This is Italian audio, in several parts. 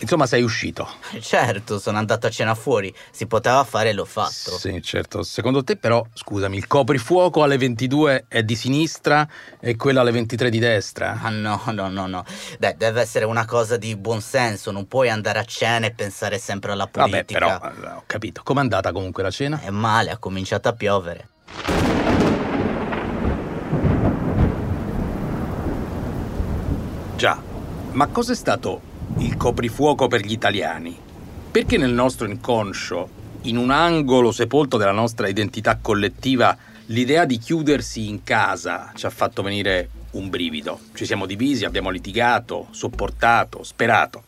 Insomma, sei uscito. Certo, sono andato a cena fuori. Si poteva fare e l'ho fatto. Sì, certo. Secondo te, però, scusami, il coprifuoco alle 22 è di sinistra e quello alle 23 di destra? Ah, no, no, no, no. Beh, deve essere una cosa di buonsenso. Non puoi andare a cena e pensare sempre alla politica. Vabbè, però, ho capito. Com'è andata comunque la cena? È male, ha cominciato a piovere. Già, ma cos'è stato il coprifuoco per gli italiani? Perché nel nostro inconscio, in un angolo sepolto della nostra identità collettiva, l'idea di chiudersi in casa ci ha fatto venire un brivido. Ci siamo divisi, abbiamo litigato, sopportato, sperato.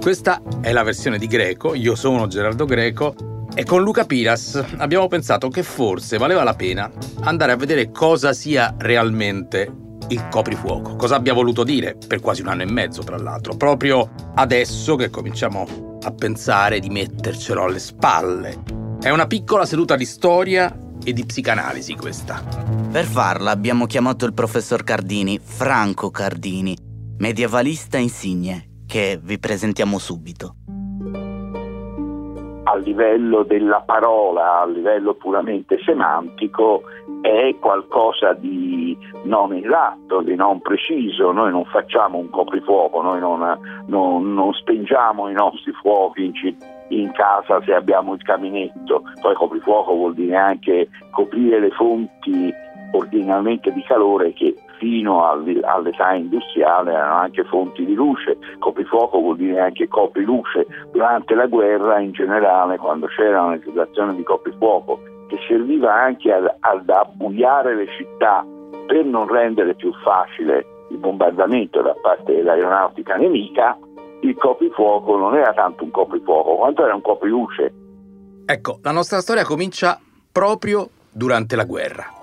Questa è la versione di Greco, io sono Gerardo Greco e con Luca Piras abbiamo pensato che forse valeva la pena andare a vedere cosa sia realmente il coprifuoco. Cosa abbia voluto dire per quasi un anno e mezzo, tra l'altro, proprio adesso che cominciamo a pensare di mettercelo alle spalle. È una piccola seduta di storia e di psicanalisi questa. Per farla abbiamo chiamato il professor Cardini, Franco Cardini, medievalista insigne, che vi presentiamo subito livello della parola, a livello puramente semantico, è qualcosa di non esatto, di non preciso. Noi non facciamo un coprifuoco, noi non, non, non spengiamo i nostri fuochi in, in, casa se abbiamo il caminetto. Poi coprifuoco vuol dire anche coprire le fonti ordinariamente di calore che fino all'età industriale erano anche fonti di luce, coprifuoco vuol dire anche copriluce, durante la guerra in generale quando c'era una situazione di coprifuoco che serviva anche ad, ad abbuiare le città per non rendere più facile il bombardamento da parte dell'aeronautica nemica, il coprifuoco non era tanto un coprifuoco quanto era un copriluce. Ecco, la nostra storia comincia proprio durante la guerra.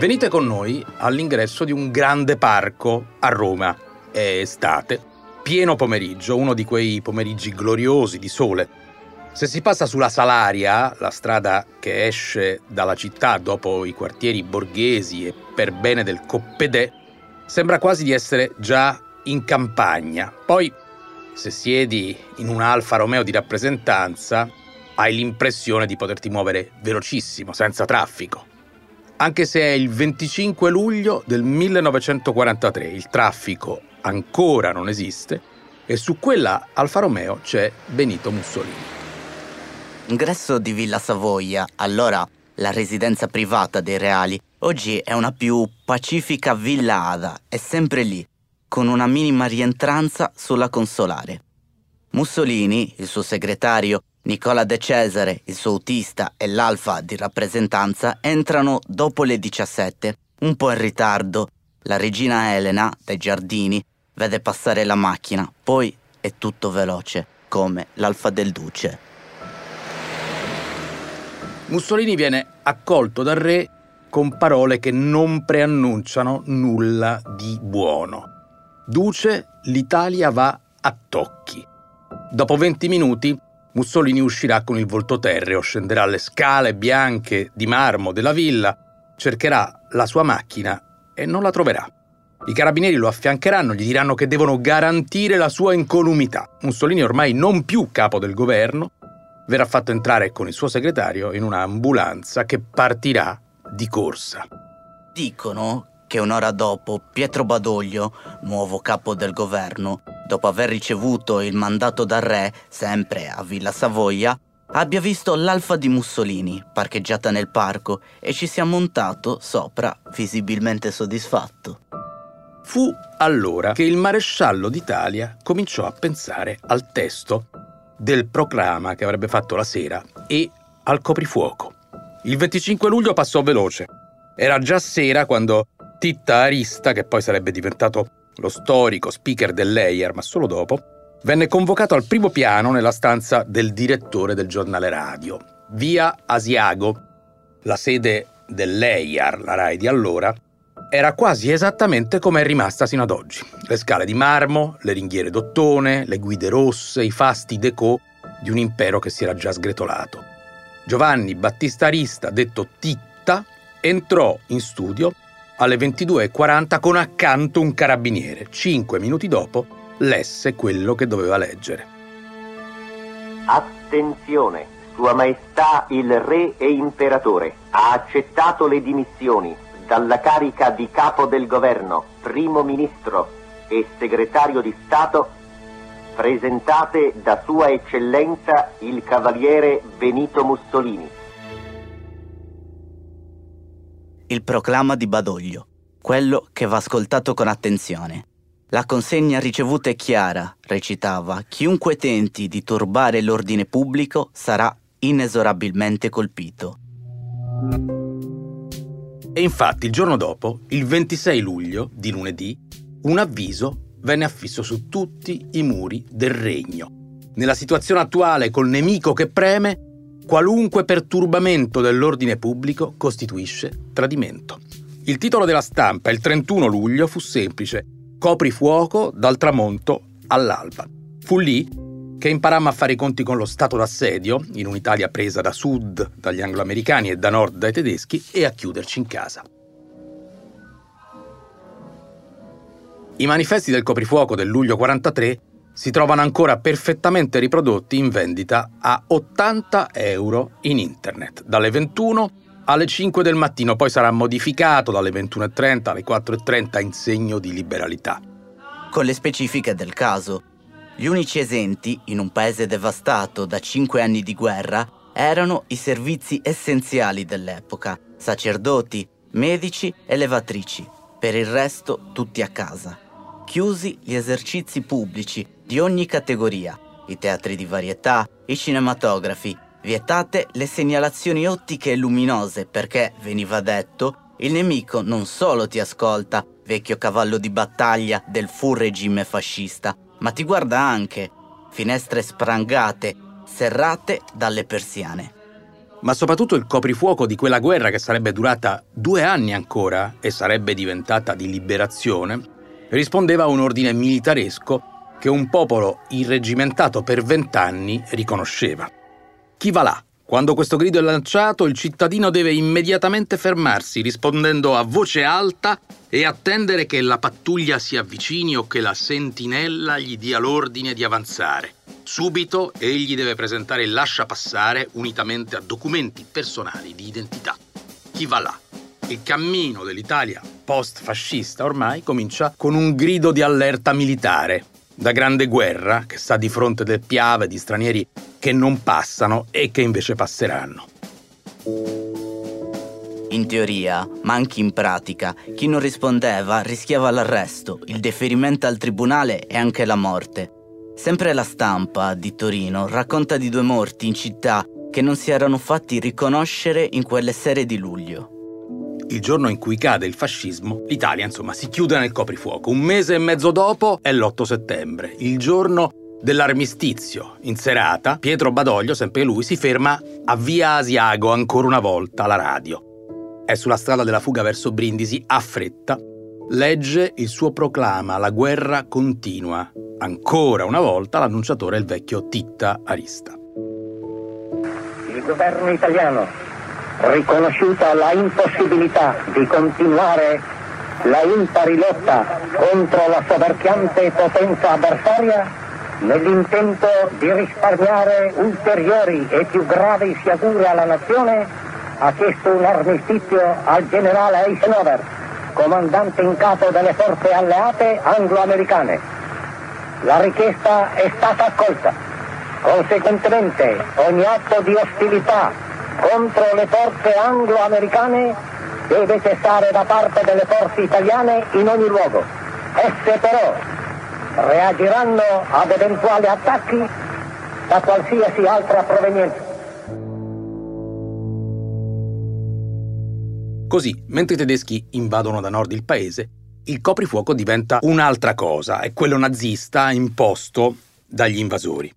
Venite con noi all'ingresso di un grande parco a Roma. È estate, pieno pomeriggio, uno di quei pomeriggi gloriosi di sole. Se si passa sulla Salaria, la strada che esce dalla città dopo i quartieri borghesi e per bene del Coppedè, sembra quasi di essere già in campagna. Poi, se siedi in un Alfa Romeo di rappresentanza, hai l'impressione di poterti muovere velocissimo, senza traffico anche se è il 25 luglio del 1943, il traffico ancora non esiste e su quella Alfa Romeo c'è Benito Mussolini. Ingresso di Villa Savoia, allora la residenza privata dei reali, oggi è una più pacifica Villa Ada, è sempre lì, con una minima rientranza sulla consolare. Mussolini, il suo segretario, Nicola De Cesare, il suo autista e l'alfa di rappresentanza entrano dopo le 17, un po' in ritardo. La regina Elena, dai giardini, vede passare la macchina, poi è tutto veloce, come l'alfa del duce. Mussolini viene accolto dal re con parole che non preannunciano nulla di buono. Duce, l'Italia va a tocchi. Dopo 20 minuti Mussolini uscirà con il volto terreo, scenderà le scale bianche di marmo della villa, cercherà la sua macchina e non la troverà. I carabinieri lo affiancheranno, gli diranno che devono garantire la sua incolumità. Mussolini, ormai non più capo del governo, verrà fatto entrare con il suo segretario in un'ambulanza che partirà di corsa. Dicono che un'ora dopo Pietro Badoglio, nuovo capo del governo, dopo aver ricevuto il mandato dal re, sempre a Villa Savoia, abbia visto l'alfa di Mussolini parcheggiata nel parco e ci sia montato sopra, visibilmente soddisfatto. Fu allora che il maresciallo d'Italia cominciò a pensare al testo del proclama che avrebbe fatto la sera e al coprifuoco. Il 25 luglio passò veloce. Era già sera quando Titta Arista, che poi sarebbe diventato lo storico speaker dell'EIR, ma solo dopo, venne convocato al primo piano nella stanza del direttore del giornale radio, via Asiago, la sede dell'EIR, la RAI di allora, era quasi esattamente come è rimasta sino ad oggi. Le scale di marmo, le ringhiere d'ottone, le guide rosse, i fasti deco di un impero che si era già sgretolato. Giovanni Battista Arista, detto Titta, entrò in studio alle 22.40 con accanto un carabiniere. Cinque minuti dopo lesse quello che doveva leggere. Attenzione! Sua Maestà il Re e Imperatore ha accettato le dimissioni dalla carica di capo del governo, primo ministro e segretario di Stato presentate da Sua Eccellenza il Cavaliere Benito Mussolini. Il proclama di Badoglio, quello che va ascoltato con attenzione. La consegna ricevuta è chiara, recitava, chiunque tenti di turbare l'ordine pubblico sarà inesorabilmente colpito. E infatti il giorno dopo, il 26 luglio, di lunedì, un avviso venne affisso su tutti i muri del regno. Nella situazione attuale, col nemico che preme, qualunque perturbamento dell'ordine pubblico costituisce tradimento. Il titolo della stampa il 31 luglio fu semplice coprifuoco dal tramonto all'alba. Fu lì che imparammo a fare i conti con lo stato d'assedio, in un'Italia presa da sud dagli angloamericani e da nord dai tedeschi, e a chiuderci in casa. I manifesti del coprifuoco del luglio 43 si trovano ancora perfettamente riprodotti in vendita a 80 euro in internet, dalle 21 alle 5 del mattino, poi sarà modificato dalle 21.30 alle 4.30 in segno di liberalità. Con le specifiche del caso, gli unici esenti, in un paese devastato da cinque anni di guerra, erano i servizi essenziali dell'epoca, sacerdoti, medici e levatrici. Per il resto tutti a casa. Chiusi gli esercizi pubblici di ogni categoria, i teatri di varietà, i cinematografi, Vietate le segnalazioni ottiche e luminose perché, veniva detto, il nemico non solo ti ascolta, vecchio cavallo di battaglia del fu regime fascista, ma ti guarda anche. Finestre sprangate, serrate dalle persiane. Ma soprattutto il coprifuoco di quella guerra che sarebbe durata due anni ancora e sarebbe diventata di liberazione, rispondeva a un ordine militaresco che un popolo irregimentato per vent'anni riconosceva. Chi va là? Quando questo grido è lanciato, il cittadino deve immediatamente fermarsi, rispondendo a voce alta e attendere che la pattuglia si avvicini o che la sentinella gli dia l'ordine di avanzare. Subito egli deve presentare il lascia passare unitamente a documenti personali di identità. Chi va là? Il cammino dell'Italia post-fascista ormai comincia con un grido di allerta militare, da grande guerra che sta di fronte del piave di stranieri che non passano e che invece passeranno. In teoria, ma anche in pratica, chi non rispondeva rischiava l'arresto, il deferimento al tribunale e anche la morte. Sempre la stampa di Torino racconta di due morti in città che non si erano fatti riconoscere in quelle sere di luglio. Il giorno in cui cade il fascismo, l'Italia insomma si chiude nel coprifuoco. Un mese e mezzo dopo è l'8 settembre, il giorno dell'armistizio. In serata, Pietro Badoglio, sempre lui, si ferma a Via Asiago ancora una volta alla radio. È sulla strada della fuga verso Brindisi, a fretta, legge il suo proclama La guerra continua. Ancora una volta l'annunciatore è il vecchio Titta Arista. Il governo italiano, riconosciuta la impossibilità di continuare la impari lotta contro la soverchiante potenza avversaria, nell'intento di risparmiare ulteriori e più gravi sciagure alla nazione, ha chiesto un armistizio al generale Eisenhower, comandante in capo delle forze alleate anglo-americane. La richiesta è stata accolta. Conseguentemente, ogni atto di ostilità contro le forze anglo-americane deve cessare da parte delle forze italiane in ogni luogo. Esse però reagiranno ad eventuali attacchi da qualsiasi altra provenienza. Così, mentre i tedeschi invadono da nord il paese, il coprifuoco diventa un'altra cosa, è quello nazista imposto dagli invasori.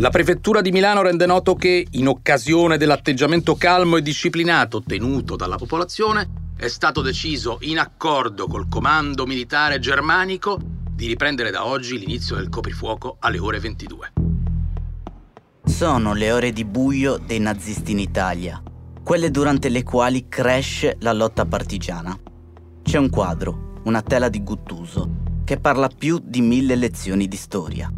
La prefettura di Milano rende noto che, in occasione dell'atteggiamento calmo e disciplinato tenuto dalla popolazione, è stato deciso in accordo col comando militare germanico di riprendere da oggi l'inizio del coprifuoco alle ore 22. Sono le ore di buio dei nazisti in Italia, quelle durante le quali cresce la lotta partigiana. c'è un quadro, una tela di Guttuso, che parla più di mille lezioni di storia.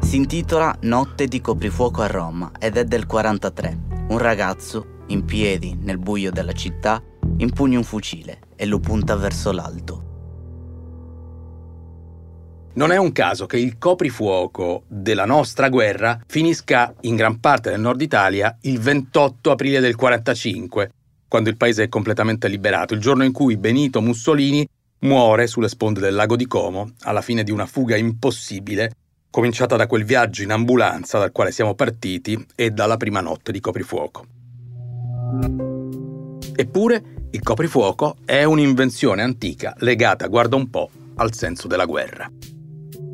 Si intitola Notte di coprifuoco a Roma ed è del 43. Un ragazzo, in piedi nel buio della città, impugna un fucile e lo punta verso l'alto. Non è un caso che il coprifuoco della nostra guerra finisca in gran parte del nord Italia il 28 aprile del 45, quando il paese è completamente liberato, il giorno in cui Benito Mussolini muore sulle sponde del lago di Como alla fine di una fuga impossibile cominciata da quel viaggio in ambulanza dal quale siamo partiti e dalla prima notte di coprifuoco. Eppure il coprifuoco è un'invenzione antica legata, guarda un po', al senso della guerra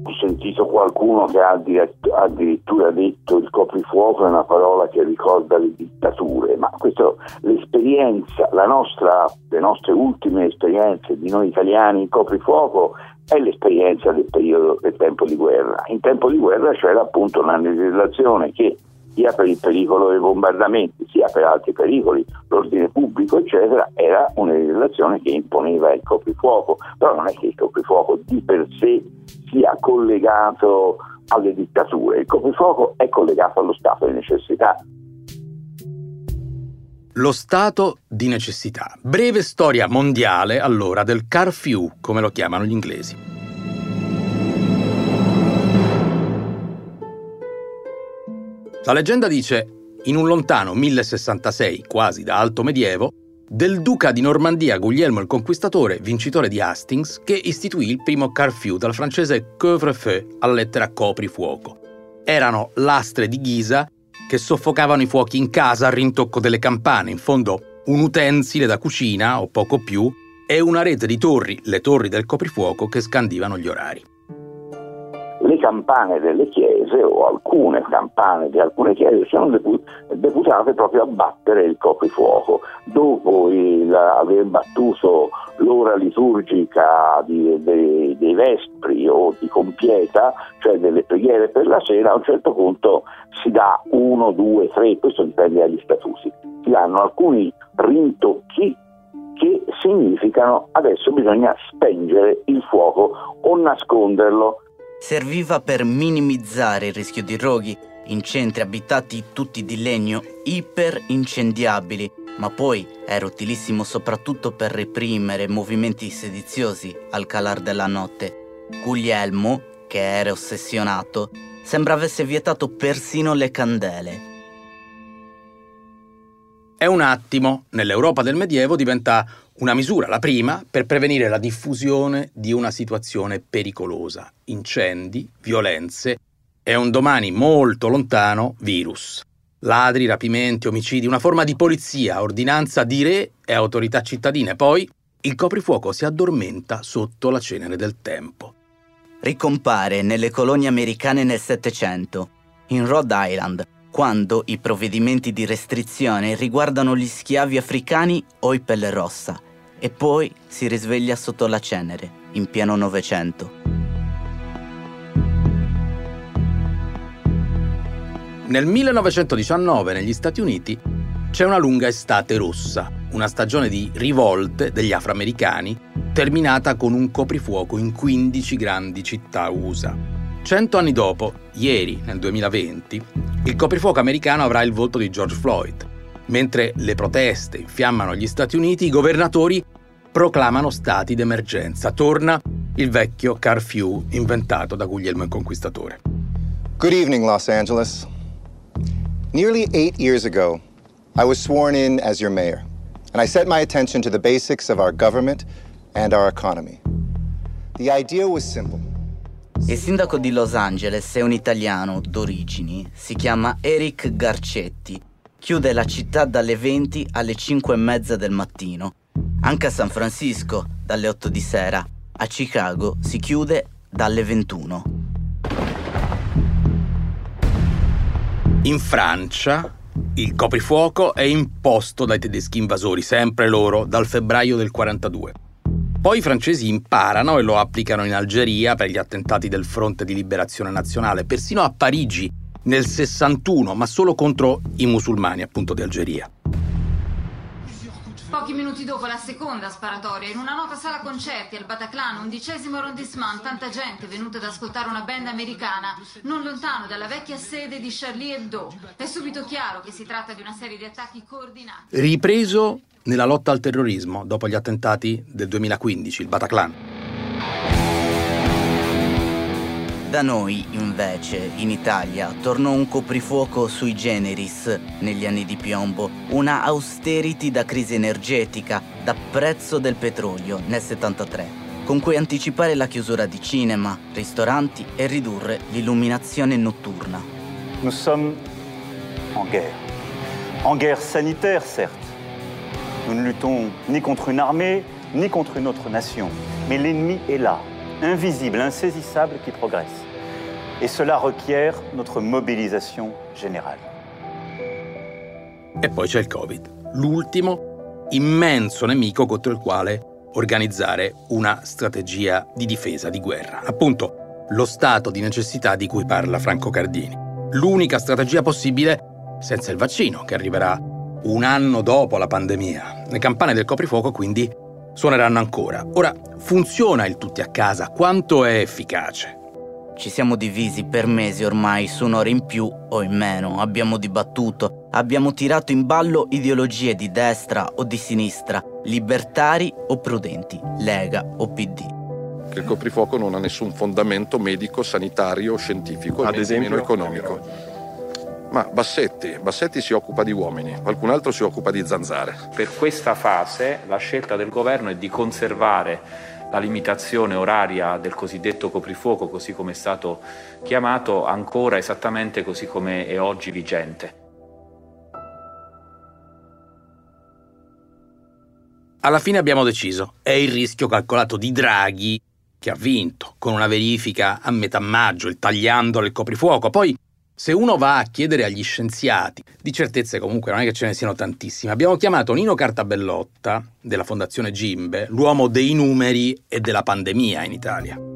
ho sentito qualcuno che ha addirittura detto il coprifuoco è una parola che ricorda le dittature, ma questo, l'esperienza, la nostra, le nostre ultime esperienze di noi italiani, il coprifuoco è l'esperienza del periodo del tempo di guerra. In tempo di guerra c'era appunto una legislazione che sia per il pericolo dei bombardamenti sia per altri pericoli, l'ordine pubblico eccetera, era una legislazione che imponeva il coprifuoco, però non è che il coprifuoco di per sé sia collegato alle dittature, il coprifuoco è collegato allo stato di necessità. Lo stato di necessità. Breve storia mondiale allora del curfew, come lo chiamano gli inglesi. La leggenda dice, in un lontano 1066, quasi da alto medievo, del duca di Normandia Guglielmo il Conquistatore, vincitore di Hastings, che istituì il primo curfew dal francese couvre-feu alla lettera coprifuoco. Erano lastre di ghisa che soffocavano i fuochi in casa al rintocco delle campane, in fondo un utensile da cucina o poco più e una rete di torri, le torri del coprifuoco, che scandivano gli orari le campane delle chiese o alcune campane di alcune chiese sono deputate proprio a battere il coprifuoco. Dopo il, aver battuto l'ora liturgica di, de, dei vespri o di compieta, cioè delle preghiere per la sera, a un certo punto si dà uno, due, tre, questo dipende dagli statuti, si danno alcuni rintocchi che significano adesso bisogna spengere il fuoco o nasconderlo serviva per minimizzare il rischio di roghi in centri abitati tutti di legno iperincendiabili, ma poi era utilissimo soprattutto per reprimere movimenti sediziosi al calar della notte. Guglielmo, che era ossessionato, sembra avesse vietato persino le candele. È un attimo, nell'Europa del Medievo diventa una misura, la prima, per prevenire la diffusione di una situazione pericolosa, incendi, violenze e un domani molto lontano virus. Ladri, rapimenti, omicidi, una forma di polizia, ordinanza di re e autorità cittadine. Poi il coprifuoco si addormenta sotto la cenere del tempo. Ricompare nelle colonie americane nel Settecento, in Rhode Island, quando i provvedimenti di restrizione riguardano gli schiavi africani o i pelle rossa e poi si risveglia sotto la cenere, in pieno Novecento. Nel 1919 negli Stati Uniti c'è una lunga estate rossa, una stagione di rivolte degli afroamericani terminata con un coprifuoco in 15 grandi città USA. Cento anni dopo, ieri, nel 2020, il coprifuoco americano avrà il volto di George Floyd, Mentre le proteste infiammano gli Stati Uniti, i governatori proclamano stati d'emergenza. Torna il vecchio curfew inventato da Guglielmo il Conquistatore. Good evening, Los Angeles. Nearly eight years ago, I was sworn in as your mayor, and I set my attention to the basics of our government and our economy. The idea was simple. Il sindaco di Los Angeles è un italiano d'origini, si chiama Eric Garcetti chiude la città dalle 20 alle 5 e mezza del mattino. Anche a San Francisco dalle 8 di sera. A Chicago si chiude dalle 21. In Francia il coprifuoco è imposto dai tedeschi invasori, sempre loro, dal febbraio del 42. Poi i francesi imparano e lo applicano in Algeria per gli attentati del Fronte di Liberazione Nazionale. Persino a Parigi nel 61, ma solo contro i musulmani appunto di Algeria. Pochi minuti dopo la seconda sparatoria, in una nota sala concerti al Bataclan, undicesimo arrondissement, tanta gente venuta ad ascoltare una band americana, non lontano dalla vecchia sede di Charlie Hebdo. È subito chiaro che si tratta di una serie di attacchi coordinati. Ripreso nella lotta al terrorismo dopo gli attentati del 2015, il Bataclan. Da noi, invece, in Italia, tornò un coprifuoco sui generis negli anni di piombo, una austerity da crisi energetica, da prezzo del petrolio nel 73, con cui anticipare la chiusura di cinema, ristoranti e ridurre l'illuminazione notturna. Nous sommes en guerre. En guerre sanitaire, certes. Nous ne luttons ni contre une armée, ni contre une autre nation. Mais l'ennemi est là, invisible, insaisissable, qui progresse. Et cela requiert notre mobilisation générale. E poi c'è il Covid, l'ultimo immenso nemico contro il quale organizzare una strategia di difesa, di guerra. Appunto, lo stato di necessità di cui parla Franco Cardini. L'unica strategia possibile senza il vaccino, che arriverà un anno dopo la pandemia. Le campane del coprifuoco quindi suoneranno ancora. Ora, funziona il tutti a casa? Quanto è efficace? Ci siamo divisi per mesi ormai su un'ora in più o in meno, abbiamo dibattuto, abbiamo tirato in ballo ideologie di destra o di sinistra, libertari o prudenti, Lega o PD. Che il coprifuoco non ha nessun fondamento medico, sanitario, scientifico, ad esempio economico. Ma Bassetti, Bassetti si occupa di uomini, qualcun altro si occupa di zanzare. Per questa fase la scelta del governo è di conservare la limitazione oraria del cosiddetto coprifuoco, così come è stato chiamato, ancora esattamente così come è oggi vigente. Alla fine abbiamo deciso, è il rischio calcolato di Draghi che ha vinto, con una verifica a metà maggio, il tagliando il coprifuoco. Poi, se uno va a chiedere agli scienziati, di certezze comunque non è che ce ne siano tantissime. Abbiamo chiamato Nino Cartabellotta, della Fondazione Gimbe, l'uomo dei numeri e della pandemia in Italia.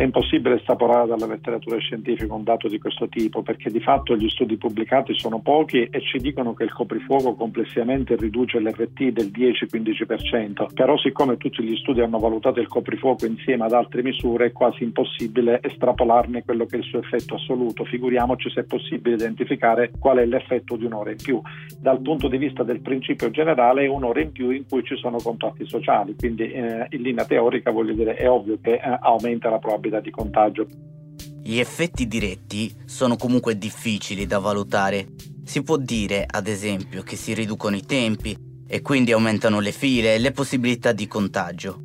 È impossibile estrapolare dalla letteratura scientifica un dato di questo tipo perché di fatto gli studi pubblicati sono pochi e ci dicono che il coprifuoco complessivamente riduce l'RT del 10-15%, però siccome tutti gli studi hanno valutato il coprifuoco insieme ad altre misure è quasi impossibile estrapolarne quello che è il suo effetto assoluto, figuriamoci se è possibile identificare qual è l'effetto di un'ora in più. Dal punto di vista del principio generale è un'ora in più in cui ci sono contatti sociali, quindi eh, in linea teorica voglio dire è ovvio che eh, aumenta la probabilità di contagio. Gli effetti diretti sono comunque difficili da valutare. Si può dire, ad esempio, che si riducono i tempi e quindi aumentano le file e le possibilità di contagio.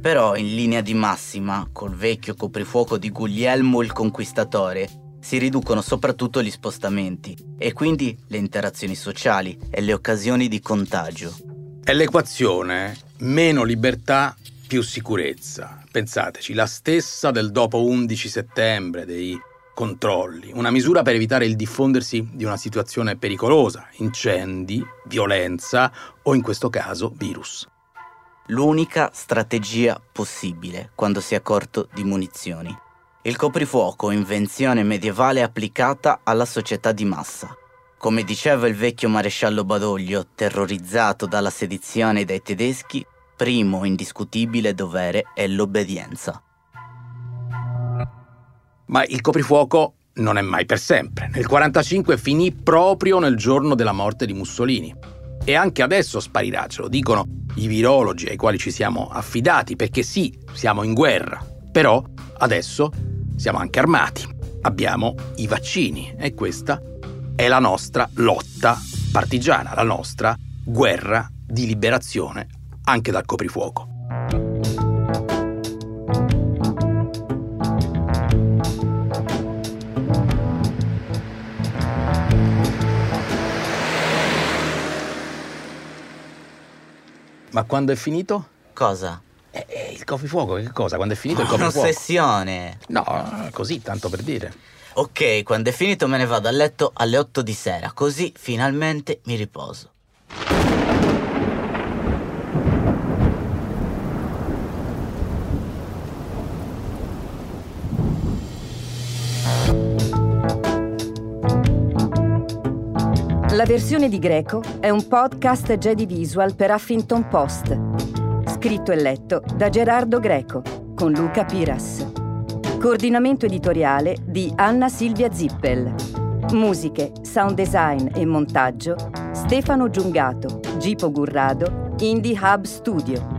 Però in linea di massima, col vecchio coprifuoco di Guglielmo il Conquistatore, si riducono soprattutto gli spostamenti e quindi le interazioni sociali e le occasioni di contagio. È l'equazione meno libertà più sicurezza. Pensateci, la stessa del dopo 11 settembre, dei controlli, una misura per evitare il diffondersi di una situazione pericolosa, incendi, violenza o in questo caso virus. L'unica strategia possibile quando si è corto di munizioni. Il coprifuoco, invenzione medievale applicata alla società di massa. Come diceva il vecchio maresciallo Badoglio, terrorizzato dalla sedizione dai tedeschi, primo indiscutibile dovere è l'obbedienza. Ma il coprifuoco non è mai per sempre. Nel 1945 finì proprio nel giorno della morte di Mussolini. E anche adesso sparirà, ce lo dicono i virologi ai quali ci siamo affidati, perché sì, siamo in guerra, però adesso siamo anche armati, abbiamo i vaccini e questa è la nostra lotta partigiana, la nostra guerra di liberazione anche dal coprifuoco. Ma quando è finito? Cosa? Eh, eh, il coprifuoco, che cosa? Quando è finito il coprifuoco? Un'ossessione. No, così, tanto per dire. Ok, quando è finito me ne vado a letto alle 8 di sera, così finalmente mi riposo. La versione di Greco è un podcast Jedi Visual per Huffington Post. Scritto e letto da Gerardo Greco con Luca Piras. Coordinamento editoriale di Anna Silvia Zippel. Musiche, sound design e montaggio Stefano Giungato, Gipo Gurrado, Indie Hub Studio.